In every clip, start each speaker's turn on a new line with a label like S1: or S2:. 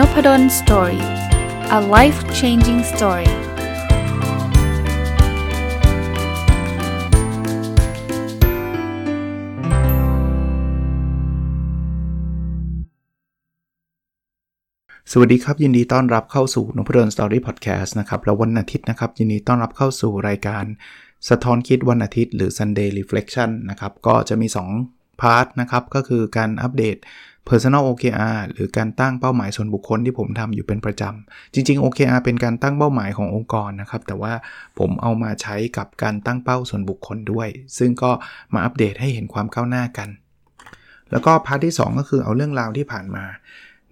S1: Nopadol Story a life changing story สวัสดีครับ ยินดีต้อนรับเข้าสู่นพดล Story Podcast นะครับแล้ววันอาทิตย์นะครับ ยินดีต้อนรับเข้าสู่รายการสะท้อนคิดวันอาทิตย์หรือ Sunday Reflection นะครับ ก็จะมี 2 part นะครับ ก็คือการอัปเดต Personal OKR หรือการตั้งเป้าหมายส่วนบุคคลที่ผมทำอยู่เป็นประจำ จริง ๆ OKR เป็นการตั้งเป้าหมายขององค์กรนะครับ แต่ว่าผมเอามาใช้กับการตั้งเป้าส่วนบุคคลด้วย ซึ่งก็มาอัปเดตให้เห็นความก้าวหน้ากัน แล้วก็พาร์ทที่ 2 ก็คือเอาเรื่องราวที่ผ่านมา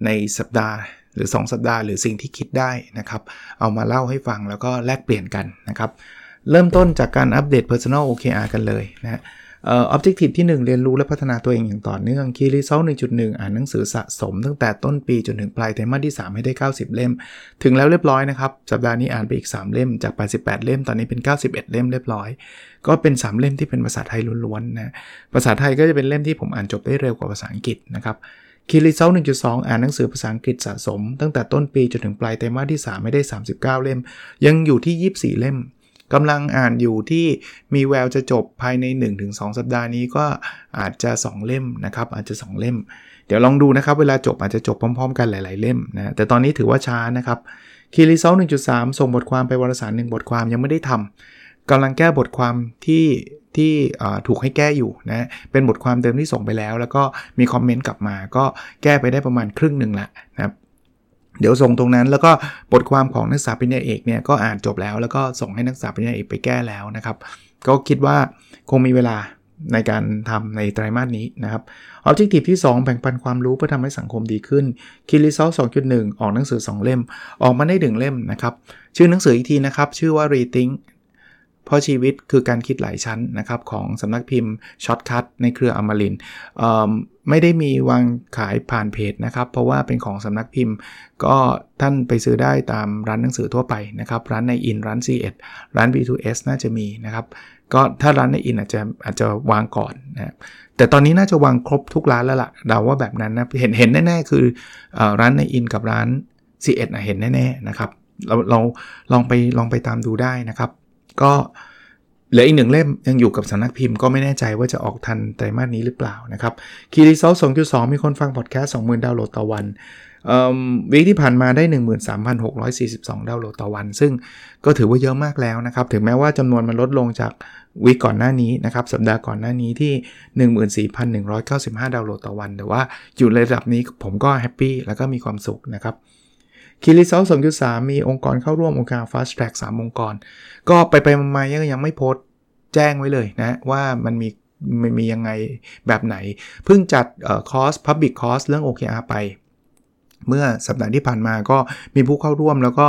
S1: ในสัปดาห์หรือ 2 สัปดาห์หรือสิ่งที่คิดได้นะครับ เอามาเล่าให้ฟังแล้วก็แลกเปลี่ยนกันนะครับ เริ่มต้นจากการอัปเดต Personal OKR กันเลยนะ ออ objective ที่ 1 เรียนรู้และพัฒนาตัวเองอย่างต่อเนื่อง key result 1.1 อ่านหนังสือสะสม ตั้งแต่ต้นปีจนถึงปลายไตรมาสที่ 3 ให้ได้ 90 เล่ม ถึงแล้วเรียบร้อยนะครับ สัปดาห์นี้อ่านไปอีก 3 เล่มจาก 88 เล่ม ตอนนี้เป็น 91 เล่มเรียบร้อย ก็เป็น 3 เล่มที่เป็นภาษาไทยล้วนๆนะ ภาษาไทยก็จะเป็นเล่มที่ผมอ่านจบได้เร็วกว่าภาษาอังกฤษนะครับคีรีเซล1.2 อ่านหนังสือภาษาอังกฤษสะสม ตั้งแต่ต้นปีจนถึงปลายไตรมาสที่ 3 ไม่ได้ 39 เล่ม ยังอยู่ที่ 24 เล่ม กำลังอ่านอยู่ที่มีแววจะจบภายใน 1-2 สัปดาห์นี้ก็อาจจะ 2 เล่มนะครับ อาจจะ 2 เล่ม เดี๋ยวลองดูนะครับ เวลาจบอาจจะจบพร้อม ๆ กันหลาย ๆ เล่มนะแต่ตอนนี้ถือว่าช้านะครับคีรีเซล1.3ส่งบทความไปวารสาร1บทความยังไม่ได้ทำกำลังแก้บทความที่ที่ถูกให้แก้อยู่นะเป็นบทความเดิมที่ส่งไปแล้ว แล้วก็มีคอมเมนต์กลับมา ก็แก้ไปได้ประมาณครึ่งหนึ่งละนะครับ เดี๋ยวส่งตรงนั้นแล้วก็บทความของนักศึกษาปริญญาเอกเนี่ยก็อ่านจบแล้ว แล้วก็ส่งให้นักศึกษาปริญญาเอกไปแก้แล้วนะครับ ก็คิดว่าคงมีเวลาในการทำในไตรมาสนี้นะครับ Objective ที่ 2 แบ่งปันความรู้เพื่อทำให้สังคมดีขึ้น Key Result 2.1 ออกหนังสือ 2 เล่ม ออกมาได้ 1 เล่มนะครับ ชื่อหนังสืออีกทีนะครับ ชื่อว่า Rethink เพราะชีวิตคือการคิดหลายชั้นนะครับของสำนักพิมพ์ Shortcut ในเครืออมรินไม่ได้มีวางขายผ่านเพจนะครับ เพราะว่าเป็นของสำนักพิมพ์ ก็ท่านไปซื้อได้ตามร้านหนังสือทั่วไปนะครับ ร้านในอินร้าน C1 ร้าน B2S น่าจะมีนะครับ ก็ถ้าร้านในอินอาจจะอาจจะวางก่อนนะแต่ตอนนี้น่าจะวางครบทุกร้านแล้วละ่ะเดาว่าแบบนั้นนะเห็นเห็นแน่ๆคืออร้านในอินกับร้าน C1 เห็นแน่ๆนะครับเราเราลองไปลองไปตามดูได้นะครับ ก็เหลืออีกหนึ่งเล่มยังอยู่กับสำนักพิมพ์ก็ไม่แน่ใจว่าจะออกทันไตรมาสนี้หรือเปล่านะครับ Key Result 2.2มีคนฟังพอดแคสต์20,000ดาวน์โหลดต่อวัน week ที่ผ่านมาได้ 13,642 ดาวน์โหลดต่อวัน ซึ่งก็ถือว่าเยอะมากแล้วนะครับ ถึงแม้ว่าจำนวนมันลดลงจาก week ก่อนหน้านี้นะครับ สัปดาห์ก่อนหน้านี้ที่ 14,195 ดาวน์โหลดต่อวัน แต่ว่าอยู่ในระดับนี้ผมก็แฮปปี้แล้วก็มีความสุขนะครับ Key Result 2.3มีองค์กรเข้าร่วมองค์การ Fast Track 3 องค์กร ก็ไปไปมาๆยังยังไม่โพสต์แจ้งไว้เลยนะ ว่ามันมีมันมียังไงแบบไหน เพิ่งจัดคอร์ส Public Course เรื่อง OKR ไป เมื่อสัปดาห์ที่ผ่านมาก็มีผู้เข้าร่วม แล้วก็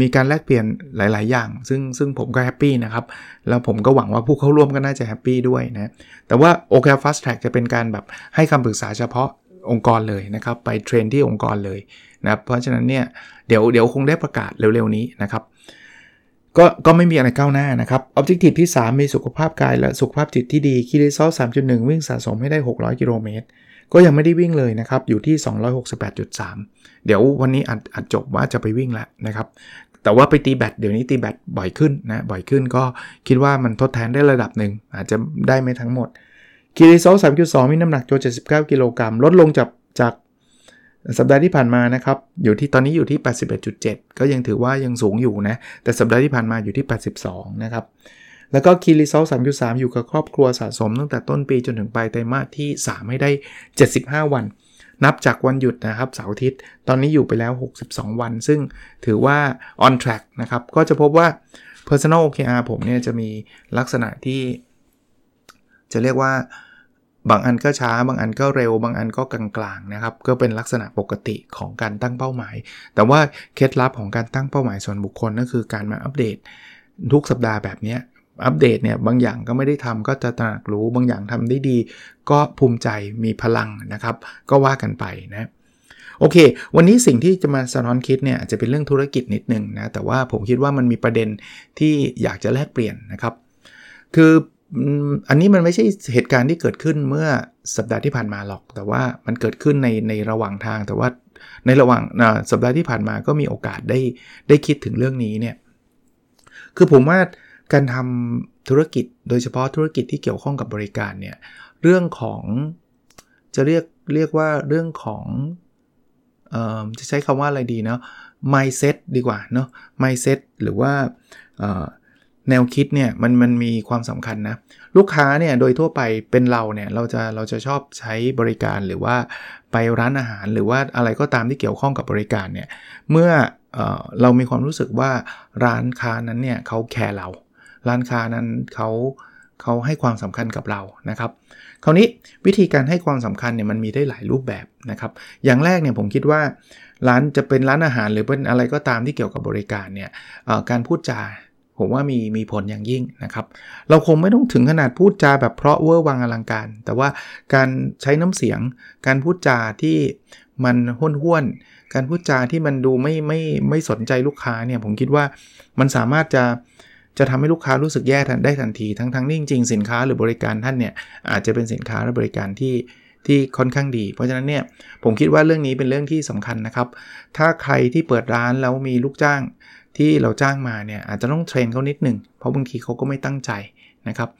S1: มีการแลกเปลี่ยนหลาย ๆ อย่าง ซึ่งซึ่งผมก็แฮปปี้นะครับ แล้วผมก็หวังว่าผู้เข้าร่วมก็น่าจะแฮปปี้ด้วยนะ แต่ว่า OKR Fast Track จะเป็นการแบบให้คำปรึกษาเฉพาะองค์กรเลยนะครับ ไปเทรนที่องค์กรเลย นะครับเพราะฉะนั้นเนี่ยเดี๋ยวเดี๋ยวคงได้ประกาศเร็วๆนี้นะครับก็ก็ไม่มีอะไรก้าวหน้านะครับออบเจกตีที่ 3 มีสุขภาพกายและสุขภาพจิตที่ดีคีรีซอล3.1 วิ่งสะสมให้ได้ 600 กิโลเมตร ก็ยังไม่ได้วิ่งเลยนะครับ อยู่ที่ 268.3 เดี๋ยววันนี้อัดอัดจบว่าจะไปวิ่งแล้วนะครับ แต่ว่าไปตีแบตเดี๋ยวนี้ตีแบตบ่อยขึ้นนะ บ่อยขึ้นก็คิดว่ามันทดแทนได้ระดับหนึ่ง อาจจะได้ไม่ทั้งหมด Key Result 3.2 มีน้ำหนักตัว 79 กิโลกรัมลดลงจากจาก สัปดาห์ที่ผ่านมานะครับ อยู่ที่ตอนนี้อยู่ที่ 81.7 ก็ยังถือว่ายังสูงอยู่นะ แต่สัปดาห์ที่ผ่านมาอยู่ที่ 82 นะครับ แล้วก็ Key Result 3.3 อยู่กับครอบครัวสะสมตั้งแต่ต้นปีจนถึงปลายไตรมาสที่ 3 ให้ได้ 75 วัน นับจากวันหยุดนะครับเสาร์อาทิตย์ ตอนนี้อยู่ไปแล้ว 62 วัน ซึ่งถือว่า on track นะครับ ก็จะพบว่า personal OKR ผมเนี่ยจะมีลักษณะที่จะเรียกว่า บางอันก็ช้า บางอันก็เร็ว บางอันก็กลางๆนะครับ ก็เป็นลักษณะปกติของการตั้งเป้าหมาย แต่ว่าเคล็ดลับของการตั้งเป้าหมายส่วนบุคคลก็คือการมาอัปเดต ทุกสัปดาห์แบบนี้อัปเดตเนี่ยบางอย่างก็ไม่ได้ทำก็จะตระหนักรู้บางอย่างทำได้ดี ก็ภูมิใจมีพลังนะครับ ก็ว่ากันไปนะโอเค วันนี้สิ่งที่จะมาสะท้อนคิดเนี่ยจะเป็นเรื่องธุรกิจนิดนึงนะแต่ว่าผมคิดว่ามันมีประเด็นที่อยากจะแลกเปลี่ยนนะครับ คือ อันนี้มันไม่ใช่เหตุการณ์ที่เกิดขึ้นเมื่อสัปดาห์ที่ผ่านมาหรอก แต่ว่ามันเกิดขึ้นในในระหว่างทาง แต่ว่าในระหว่างสัปดาห์ที่ผ่านมาก็มีโอกาสได้ได้คิดถึงเรื่องนี้เนี่ย คือผมว่าการทำธุรกิจโดยเฉพาะธุรกิจที่เกี่ยวข้องกับบริการเนี่ย เรื่องของจะเรียกเรียกว่าเรื่องของออจะใช้คำว่าอะไรดีเนาะ mindset ดีกว่าเนาะ mindset หรือว่า แนวคิดเนี่ยมันมันมีความสำคัญนะ ลูกค้าเนี่ยโดยทั่วไปเป็นเราเนี่ยเราจะเราจะชอบใช้บริการหรือว่าไปร้านอาหารหรือว่าอะไรก็ตามที่เกี่ยวข้องกับบริการเนี่ยเมื่อเออเรามีความรู้สึกว่าร้านค้านั้นเนี่ยเขาแคร์เรา ร้านค้านั้นเขาเขาให้ความสำคัญกับเรานะครับ คราวนี้วิธีการให้ความสำคัญเนี่ยมันมีได้หลายรูปแบบนะครับ อย่างแรกเนี่ยผมคิดว่าร้านจะเป็นร้านอาหารหรือเป็นอะไรก็ตามที่เกี่ยวกับบริการเนี่ยการพูดจา ผมว่ามีมีผลอย่างยิ่งนะครับ เราคงไม่ต้องถึงขนาดพูดจาแบบเพราะเวอร์วังอลังการ แต่ว่าการใช้น้ำเสียง การพูดจาที่มันห้วนห้วนการพูดจาที่มันดูไม่ไม่ไม่สนใจลูกค้าเนี่ย ผมคิดว่ามันสามารถจะจะทำให้ลูกค้ารู้สึกแย่ทันได้ทันที ทั้งทั้งนี่จริงๆ สินค้าหรือบริการท่านเนี่ยอาจจะเป็นสินค้าและบริการที่ที่ค่อนข้างดี เพราะฉะนั้นเนี่ยผมคิดว่าเรื่องนี้เป็นเรื่องที่สำคัญนะครับ ถ้าใครที่เปิดร้านแล้วมีลูกจ้าง ที่เราจ้างมาเนี่ยอาจจะต้องเทรนเขานิดหนึ่งเพราะบางทีเขาก็ไม่ตั้งใจนะครับ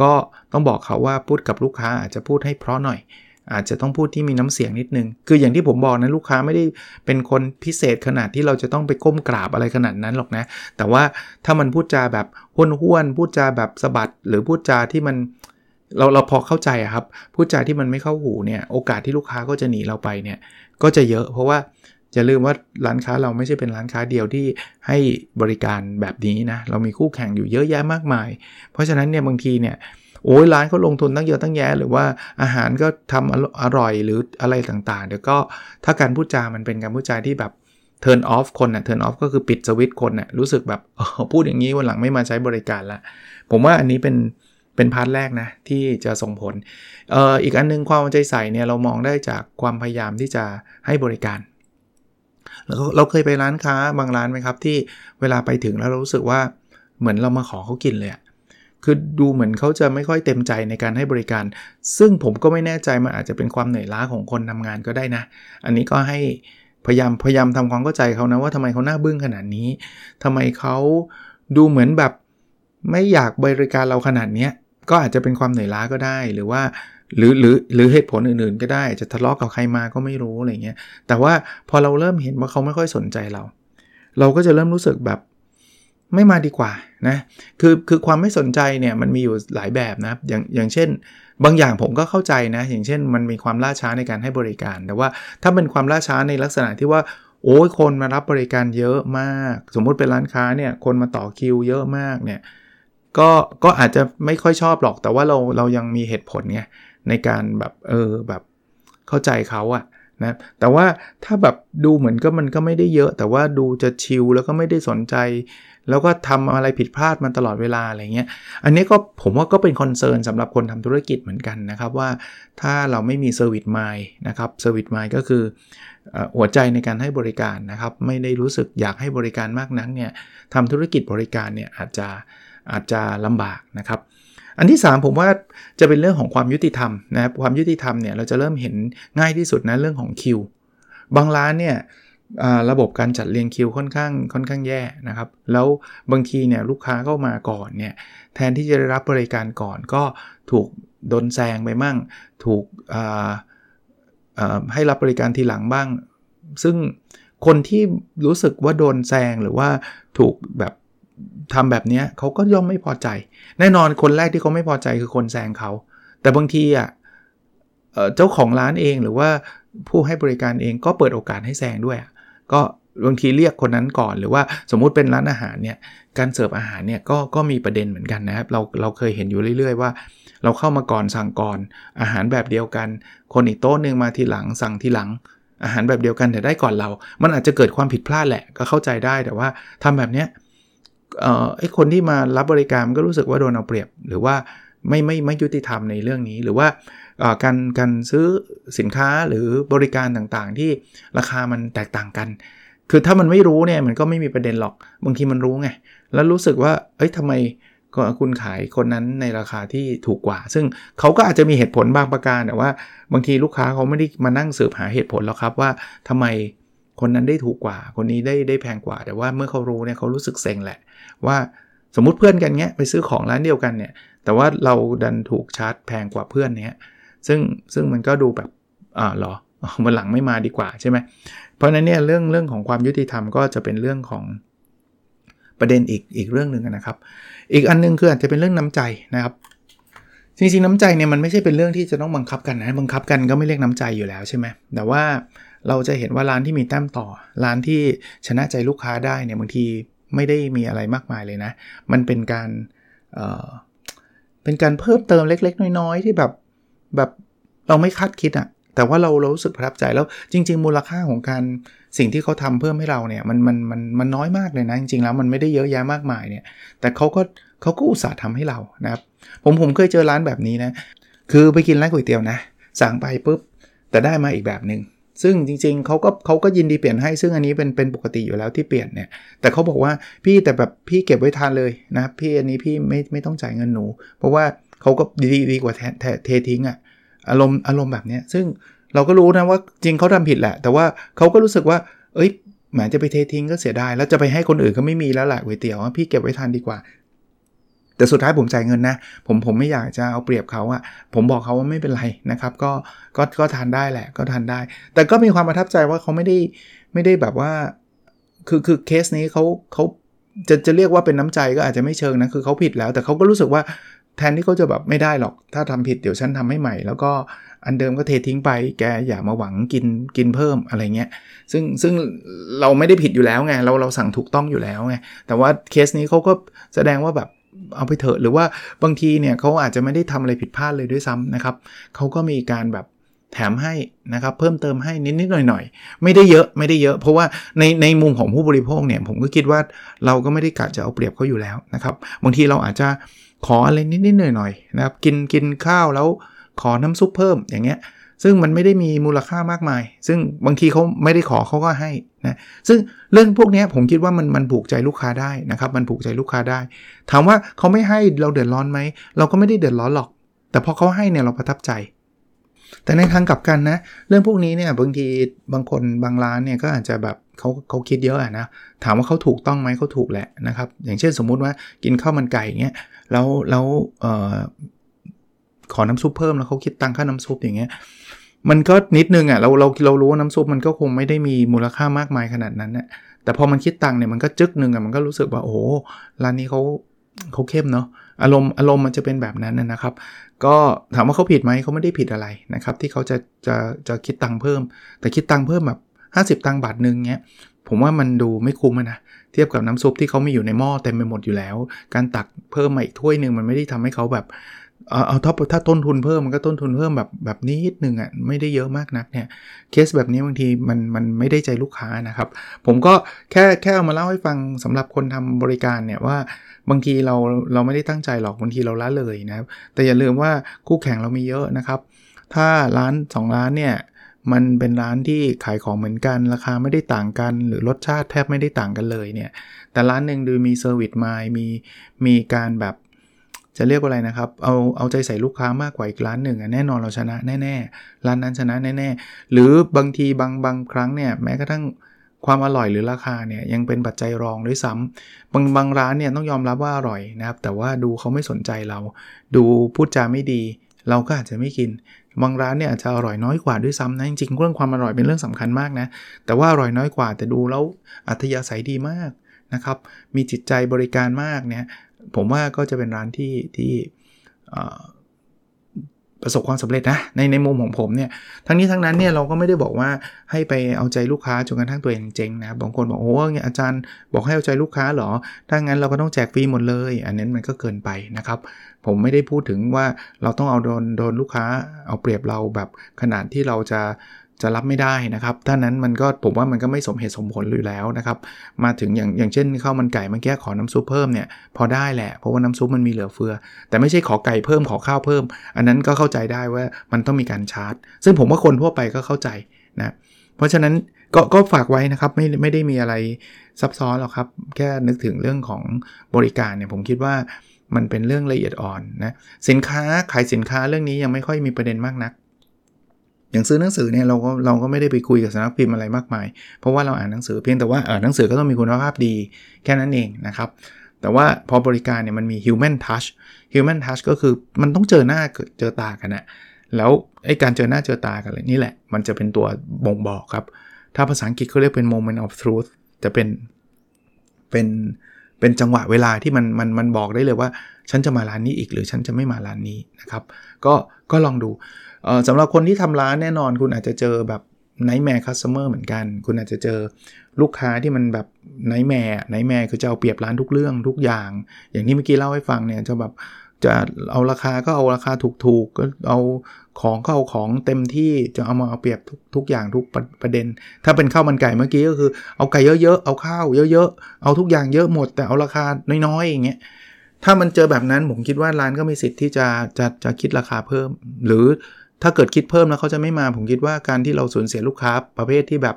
S1: ก็ต้องบอกเขาว่าพูดกับลูกค้าอาจจะพูดให้เพราะหน่อย อาจจะต้องพูดที่มีน้ำเสียงนิดนึง คืออย่างที่ผมบอกนะลูกค้าไม่ได้เป็นคนพิเศษขนาดที่เราจะต้องไปก้มกราบอะไรขนาดนั้นหรอกนะ แต่ว่าถ้ามันพูดจาแบบห้วนห้วนพูดจาแบบสะบัด หรือพูดจาที่มันเราเราพอเข้าใจครับพูดจาที่มันไม่เข้าหูเนี่ยโอกาสที่ลูกค้าก็จะหนีเราไปเนี่ยก็จะเยอะ เพราะว่า อย่าลืมว่าร้านค้าเราไม่ใช่เป็นร้านค้าเดียวที่ให้บริการแบบนี้นะ เรามีคู่แข่งอยู่เยอะแยะมากมาย เพราะฉะนั้นเนี่ยบางทีเนี่ยโอ้ยร้านเขาลงทุนตั้งเยอะตั้งแยะ หรือว่าอาหารก็ทำอร่อยหรืออะไรต่างๆเดี๋ยวก็ถ้าการพูดจามันเป็นการพูดจาที่แบบ turn off คนนะ turn off ก็คือปิดสวิตช์คนนะรู้สึกแบบพูดอย่างนี้วันหลังไม่มาใช้บริการละผมว่าอันนี้เป็นเป็น part แรกนะ ที่จะส่งผลอออีกอันนึงความใจใส่เนี่ยเรามองได้จากความพยายามที่จะให้บริการ เราเคยไปร้านค้าบางร้านไหมครับที่เวลาไปถึงแล้วเรารู้สึกว่าเหมือนเรามาขอเขากินเลยคือดูเหมือนเขาจะไม่ค่อยเต็มใจในการให้บริการ ซึ่งผมก็ไม่แน่ใจมันอาจจะเป็นความเหนื่อยล้าของคนทำงานก็ได้นะ อันนี้ก็ให้พยายามพยายามทำความเข้าใจเขานะว่าทำไมเขาหน้าบึ้งขนาดนี้ทำไมเขาดูเหมือนแบบไม่อยากบริการเราขนาดนี้ก็อาจจะเป็นความเหนื่อยล้าก็ได้ หรือว่า หรือหรือหรือเหตุผลอื่นๆ ก็ได้จะทะเลาะกับใครมาก็ไม่รู้อะไรเงี้ยแต่ว่าพอเราเริ่มเห็นว่าเขาไม่ค่อยสนใจเรา เราก็จะเริ่มรู้สึกแบบไม่มาดีกว่านะคือคือความไม่สนใจเนี่ยมันมีอยู่หลายแบบนะอย่างอย่างเช่น บางอย่างผมก็เข้าใจนะ อย่างเช่น มันมีความล่าช้าในการให้บริการ แต่ว่าถ้าเป็นความล่าช้าในลักษณะที่ว่าโอ้ยคนมารับบริการเยอะมาก สมมุติเป็นร้านค้าเนี่ยคนมาต่อคิวเยอะมากเนี่ยก็ก็อาจจะไม่ค่อยชอบหรอกแต่ว่าเราเรายังมีเหตุผลไง ในการแบบเออแบบเข้าใจเขาอะนะแต่ว่าถ้าแบบดูเหมือนก็มันก็ไม่ได้เยอะ แต่ว่าดูจะชิลแล้วก็ไม่ได้สนใจ แล้วก็ทำอะไรผิดพลาดมันตลอดเวลาอะไรเงี้ยอันนี้ก็ผมว่าก็เป็น concern สำหรับคนทำธุรกิจเหมือนกันนะครับว่าถ้าเราไม่มี service mind นะครับ service mind ก็คือหัวใจในการให้บริการนะครับ ไม่ได้รู้สึกอยากให้บริการมากนักเนี่ยทำธุรกิจบริการเนี่ยอาจจะอาจจะลำบากนะครับ อันที่ 3 ผมว่าจะเป็นเรื่องของความยุติธรรมนะครับความยุติธรรมเนี่ยเราจะเริ่มเห็นง่ายที่สุดนะเรื่องของคิวบางร้านเนี่ยระบบการจัดเรียงคิวค่อนข้างค่อนข้างแย่นะครับ แล้วบางทีเนี่ยลูกค้าเข้ามาก่อนเนี่ยแทนที่จะได้รับบริการก่อนก็ถูกโดนแซงไปมั่ง ถูกให้รับบริการทีหลังบ้าง ซึ่งคนที่รู้สึกว่าโดนแซงหรือว่าถูกแบบ ทำแบบนี้เขาก็ย่อมไม่พอใจ แน่นอนคนแรกที่เขาไม่พอใจคือคนแซงเขา แต่บางทีอะเจ้าของร้านเองหรือว่าผู้ให้บริการเองก็เปิดโอกาสให้แซงด้วย ก็บางทีเรียกคนนั้นก่อนหรือว่าสมมุติเป็นร้านอาหารเนี่ยการเสิร์ฟอาหารเนี่ยก็ก็มีประเด็นเหมือนกันนะครับเราเราเคยเห็นอยู่เรื่อยๆว่า เราเข้ามาก่อนสั่งก่อนอาหารแบบเดียวกัน คนอีกโต๊ะหนึ่งมาทีหลังสั่งทีหลัง อาหารแบบเดียวกันแต่ได้ก่อนเรา มันอาจจะเกิดความผิดพลาดแหละก็เข้าใจได้แต่ว่าทำแบบเนี้ย ไอ้คนที่มารับบริการมันก็รู้สึกว่าโดนเอาเปรียบ หรือว่าไม่ไม่ไม่ยุติธรรมในเรื่องนี้ หรือว่าการการซื้อสินค้าหรือบริการต่างๆ ที่ราคามันแตกต่างกัน คือถ้ามันไม่รู้เนี่ยมันก็ไม่มีประเด็นหรอกบางทีมันรู้ไงแล้วรู้สึกว่าเอ้ยทำไมคุณขายคนนั้นในราคาที่ถูกกว่า ซึ่งเขาก็อาจจะมีเหตุผลบางประการแต่ว่า บางทีลูกค้าเขาไม่ได้มานั่งสืบหาเหตุผลแล้วครับว่าทำไมคนนั้นได้ถูกกว่า คนนี้ได้ได้แพงกว่า แต่ว่าเมื่อเขารู้เนี่ยเขารู้สึกเซ็งแหละ ว่าสมมุติเพื่อนกันเงี้ยไปซื้อของร้านเดียวกันเนี่ย แต่ว่าเราดันถูกชาร์จแพงกว่าเพื่อนเนี้ยซึ่งซึ่งมันก็ดูแบบอ่าหรอมันหลังไม่มาดีกว่าใช่ไหมเพราะนั้นเนี่ยเรื่องเรื่องของความยุติธรรมก็จะเป็นเรื่องของประเด็นอีกอีกเรื่องหนึ่งนะครับ อีกอันนึงคืออาจจะเป็นเรื่องน้ำใจนะครับ จริงๆน้ำใจเนี่ยมันไม่ใช่เป็นเรื่องที่จะต้องบังคับกันนะบังคับกันก็ไม่เรียกน้ำใจอยู่แล้วใช่ไหมแต่ว่าเราจะเห็นว่าร้านที่มีแต้มต่อ ร้านที่ชนะใจลูกค้าได้เนี่ยบางที ไม่ได้มีอะไรมากมายเลยนะ มันเป็นการเเป็นการเพิ่มเติมเล็ก ๆ น้อยๆ ที่แบบแบบเราไม่คาดคิดอะ่ะแต่ว่าเราเรารู้สึกประทับใจแล้วจริง ๆ มูลค่าของการสิ่งที่เขาทำเพิ่มให้เราเนี่ยมันมันมันมันน้อยมากเลยนะ จริง ๆ แล้วมันไม่ได้เยอะแยะมากมายเนี่ย แต่เขาก็เขาก็อุตส่าห์ทำให้เรานะครับ ผมผมเคยเจอร้านแบบนี้นะ คือไปกินร้านก๋วยเตี๋ยวนะ สั่งไปปุ๊บ แต่ได้มาอีกแบบหนึง่ง ซึ่งจริงๆเขาก็เขาก็ยินดีเปลี่ยนให้ซึ่งอันนี้เป็นเป็นปกติอยู่แล้วที่เปลี่ยนเนี่ย แต่เขาบอกว่าพี่แต่แบบพี่เก็บไว้ทานเลยนะพี่อันนี้พี่ไม่ไม่ต้องจ่ายเงินหนู เพราะว่าเขาก็ดีดีกว่าเททิ้งอะอารมณ์อารมณ์แบบนี้ซึ่งเราก็รู้นะว่าจริงเขาทำผิดแหละ แต่ว่าเขาก็รู้สึกว่า เอ้ยแหมจะไปเททิ้งก็เสียดายแล้วจะไปให้คนอื่นก็ไม่มีแล้วแหละก๋วยเตี๋ยวพี่เก็บไว้ทานดีกว่า แต่สุดท้ายผมจ่ายเงินนะ ผมผมไม่อยากจะเอาเปรียบเขาอะผมบอกเขาว่าไม่เป็นไรนะครับ ก็ก็ก็ทานได้แหละก็ทานได้ แต่ก็มีความประทับใจว่าเขาไม่ได้ไม่ได้แบบว่า คือคือเคสนี้เขาเขาจะจะเรียกว่าเป็นน้ำใจก็อาจจะไม่เชิงนะคือเขาผิดแล้ว แต่เขาก็รู้สึกว่าแทนที่เขาจะแบบไม่ได้หรอก ถ้าทำผิดเดี๋ยวฉันทำให้ใหม่ แล้วก็อันเดิมก็เททิ้งไป แกอย่ามาหวังกินกินเพิ่มอะไรเงี้ย ซึ่งซึ่งเราไม่ได้ผิดอยู่แล้วไง เราเราสั่งถูกต้องอยู่แล้วไง แต่ว่าเคสนี้เขาก็แสดงว่าแบบ เอาไปเถอะหรือว่าบางทีเนี่ยเขาอาจจะไม่ได้ทำอะไรผิดพลาดเลยด้วยซ้ำนะครับเขาก็มีการแบบแถมให้นะครับเพิ่มเติมให้นิดๆหน่อยๆ ไม่ได้เยอะไม่ได้เยอะ เพราะว่าในในมุมของผู้บริโภคเนี่ยผมก็คิดว่าเราก็ไม่ได้กะจะเอาเปรียบเขาอยู่แล้วนะครับบางทีเราอาจจะขออะไรนิดๆหน่อยๆนะครับกินกินข้าวแล้วขอน้ำซุปเพิ่มอย่างเงี้ย ซึ่งมันไม่ได้มีมูลค่ามากมาย ซึ่งบางทีเขาไม่ได้ขอเขาก็ให้นะซึ่งเรื่องพวกนี้ผมคิดว่ามันมันผูกใจลูกค้าได้นะครับ มันผูกใจลูกค้าได้ ถามว่าเขาไม่ให้เราเดือดร้อนไหม เราก็ไม่ได้เดือดร้อนหรอก แต่พอเขาให้เนี่ยเราประทับใจ แต่ในทางกลับกันนะ เรื่องพวกนี้เนี่ยบางทีบางคนบางร้านเนี่ยก็อาจจะแบบเขาเขาคิดเยอะอะนะถามว่าเขาถูกต้องไหมเขาถูกแหละนะครับ อย่างเช่นสมมุติว่ากินข้าวมันไก่เงี้ยแล้วแล้วเขอน้ำซุปเพิ่มแล้วเขาคิดตังค่าน้ำซุปอย่างเงี้ย มันก็นิดนึงอะเราเราเรารู้ว่าน้ำซุปมันก็คงไม่ได้มีมูลค่ามากมายขนาดนั้นนะแต่พอมันคิดตังเนี่ยมันก็จึกหนึ่งอะมันก็รู้สึกว่าโอ้ร้านนี้เขาเขาเข้มเนาะอารมณ์อารมณ์มันจะเป็นแบบนั้นนะครับ ก็ถามว่าเขาผิดไหมเขาไม่ได้ผิดอะไรนะครับ ที่เขาจะจะจะคิดตังเพิ่ม แต่คิดตังเพิ่มแบบ 50 ตังบาทหนึ่งเงี้ยผมว่ามันดูไม่คุ้มนะเทียบกับน้ำซุปที่เขามีอยู่ในหม้อเต็มไปหมดอยู่แล้ว การตักเพิ่มมาอีกถ้วยหนึ่งมันไม่ได้ทำให้เขาแบบ เอาถ้าถ้าต้นทุนเพิ่มมันก็ต้นทุนเพิ่มแบบแบบนิดนึงอะไม่ได้เยอะมากนักเนี่ยเคสแบบนี้บางทีมันมันไม่ได้ใจลูกค้านะครับ ผมก็แค่แค่เอามาเล่าให้ฟังสำหรับคนทำบริการเนี่ยว่าบางทีเราเราไม่ได้ตั้งใจหรอกบางทีเราละเลยนะครับแต่อย่าลืมว่าคู่แข่งเรามีเยอะนะครับ ถ้าร้าน 2 ร้านเนี่ยมันเป็นร้านที่ขายของเหมือนกัน ราคาไม่ได้ต่างกัน หรือรสชาติแทบไม่ได้ต่างกันเลยเนี่ยแต่ร้านหนึ่งดูมี service mind มีมีการแบบ จะเรียกว่าอะไรนะครับ เอาเอาใจใส่ลูกค้ามากกว่าอีกร้านหนึ่งแน่นอนเราชนะแน่ๆร้านนั้นชนะแน่ๆหรือบางทีบางบางครั้งเนี่ยแม้กระทั่งความอร่อยหรือราคาเนี่ยยังเป็นปัจจัยรองด้วยซ้ำบางบางร้านเนี่ยต้องยอมรับว่าอร่อยนะครับ แต่ว่าดูเขาไม่สนใจเรา ดูพูดจาไม่ดี เราก็อาจจะไม่กิน บางร้านเนี่ยอาจจะอร่อยน้อยกว่าด้วยซ้ำนะจริงๆเรื่องความอร่อยเป็นเรื่องสำคัญมากนะแต่ว่าอร่อยน้อยกว่าแต่ดูแล้วอัธยาศัยดีมากนะครับมีจิตใจบริการมากเนี่ย ผมว่าก็จะเป็นร้านที่ที่ประสบความสำเร็จนะในในมุมของผมเนี่ยทั้งนี้ทั้งนั้นเนี่ยเราก็ไม่ได้บอกว่าให้ไปเอาใจลูกค้าจนกระทั่งตัวเองเจ๊งนะบางคนบอกโอ้เนี่ยอาจารย์บอกให้เอาใจลูกค้าเหรอ ถ้างั้นเราก็ต้องแจกฟรีหมดเลย อันนั้นมันก็เกินไปนะครับ ผมไม่ได้พูดถึงว่าเราต้องเอาโดนโดนลูกค้าเอาเปรียบเราแบบขนาดที่เราจะ จะรับไม่ได้นะครับถ้านั้นมันก็ผมว่ามันก็ไม่สมเหตุสมผลอยู่แล้วนะครับ มาถึงอย่างอย่างเช่นข้าวมันไก่เมื่อกี้ขอน้ำซุปเพิ่มเนี่ยพอได้แหละเพราะว่าน้ำซุปมันมีเหลือเฟือ แต่ไม่ใช่ขอไก่เพิ่มขอข้าวเพิ่ม อันนั้นก็เข้าใจได้ว่ามันต้องมีการชาร์จ ซึ่งผมว่าคนทั่วไปก็เข้าใจนะเพราะฉะนั้นก็ก็ฝากไว้นะครับไม่ไม่ได้มีอะไรซับซ้อนหรอกครับ แค่นึกถึงเรื่องของบริการเนี่ยผมคิดว่ามันเป็นเรื่องละเอียดอ่อนนะสินค้าขายสินค้าเรื่องนี้ยังไม่ค่อยมีประเด็นมากนัก อย่างซื้อหนังสือเนี่ยเราก็เราก็ไม่ได้ไปคุยกับสำนักพิมพ์อะไรมากมาย เพราะว่าเราอ่านหนังสือเพียงแต่ว่าเออหนังสือก็ต้องมีคุณภาพดีแค่นั้นเองนะครับ แต่ว่าพอบริการเนี่ยมันมี human touch human touch ก็คือมันต้องเจอหน้าเจอตากันนะแล้วไอ้การเจอหน้าเจอตากันเลยนี่แหละ มันจะเป็นตัวบ่งบอกครับ ถ้าภาษาอังกฤษเขาเรียกเป็น moment of truth จะเป็นเป็น เป็นจังหวะเวลาที่มันมันมันบอกได้เลยว่า ฉันจะมาร้านนี้อีกหรือฉันจะไม่มาร้านนี้นะครับ ก็ก็ลองดูสำหรับคนที่ทำร้านแน่นอนคุณอาจจะเจอแบบ nightmare customer เหมือนกัน คุณอาจจะเจอลูกค้าที่มันแบบ nightmare nightmare คือจะเอาเปรียบร้านทุกเรื่องทุกอย่าง อย่างที่เมื่อกี้เล่าให้ฟังเนี่ยจะแบบ จะเอาราคาก็เอาราคาถูกๆก็เอาของก็เอาของเต็มที่จะเอามาเอาเปรียบทุกทุกอย่างทุกประเด็น ถ้าเป็นข้าวมันไก่เมื่อกี้ก็คือ เอาไก่เยอะๆเอาข้าวเยอะๆเอาทุกอย่างเยอะหมด แต่เอาราคาน้อยๆอย่างเงี้ยถ้ามันเจอแบบนั้นผมคิดว่าร้านก็มีสิทธิ์ที่จะจะจะคิดราคาเพิ่ม หรือถ้าเกิดคิดเพิ่มแล้วเขาจะไม่มา ผมคิดว่าการที่เราสูญเสียลูกค้าประเภทที่แบบ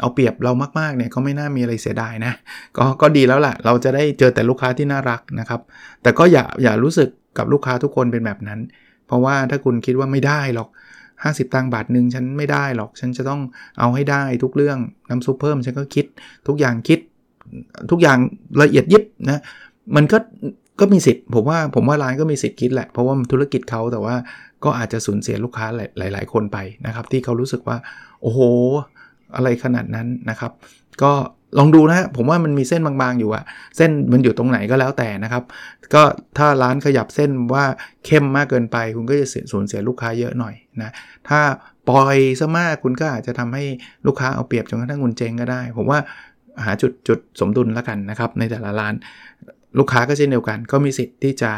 S1: เอาเปรียบเรามากๆเนี่ยก็ไม่น่ามีอะไรเสียดายนะก็ก็ดีแล้วแหละเราจะได้เจอแต่ลูกค้าที่น่ารักนะครับ แต่ก็อย่าอย่ารู้สึก กับลูกค้าทุกคนเป็นแบบนั้น เพราะว่าถ้าคุณคิดว่าไม่ได้หรอก 50 ตังค์บาทหนึ่งฉันไม่ได้หรอก ฉันจะต้องเอาให้ได้ทุกเรื่องน้ำซุปเพิ่มฉันก็คิดทุกอย่างคิดทุกอย่างละเอียดยิบนะมันก็ก็มีสิทธิ์ผมว่าผมว่าร้านก็มีสิทธิ์คิดแหละ เพราะว่าธุรกิจเขาแต่ว่าก็อาจจะสูญเสียลูกค้าหลาย ๆ คนไปนะครับ ที่เขารู้สึกว่า โอ้โห อะไรขนาดนั้นนะครับ ก็ ลองดูนะ ผมว่ามันมีเส้นบางๆอยู่อะเส้นมันอยู่ตรงไหนก็แล้วแต่นะครับ ก็ถ้าร้านขยับเส้นว่าเข้มมากเกินไป คุณก็จะสูญเสียลูกค้าเยอะหน่อยนะ ถ้าปล่อยซะมากคุณก็อาจจะทำให้ลูกค้าเอาเปรียบจนกระทั่งคุณเจ๊งก็ได้ ผมว่าหาจุดจุดสมดุลแล้วกันนะครับในแต่ละร้าน ลูกค้าก็เช่นเดียวกัน ก็มีสิทธิ์ที่จะ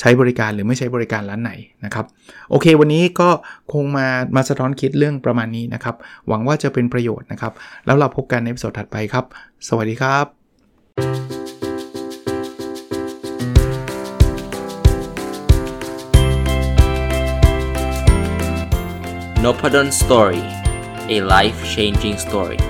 S1: ใช้บริการหรือไม่ใช้บริการร้านไหนนะครับ โอเค วันนี้ก็คงมามาสะท้อนคิดเรื่องประมาณนี้นะครับ หวังว่าจะเป็นประโยชน์นะครับ แล้วเราพบกันในสดถัดไปครับ สวัสดีครับ
S2: n o p a d o n Story a life changing story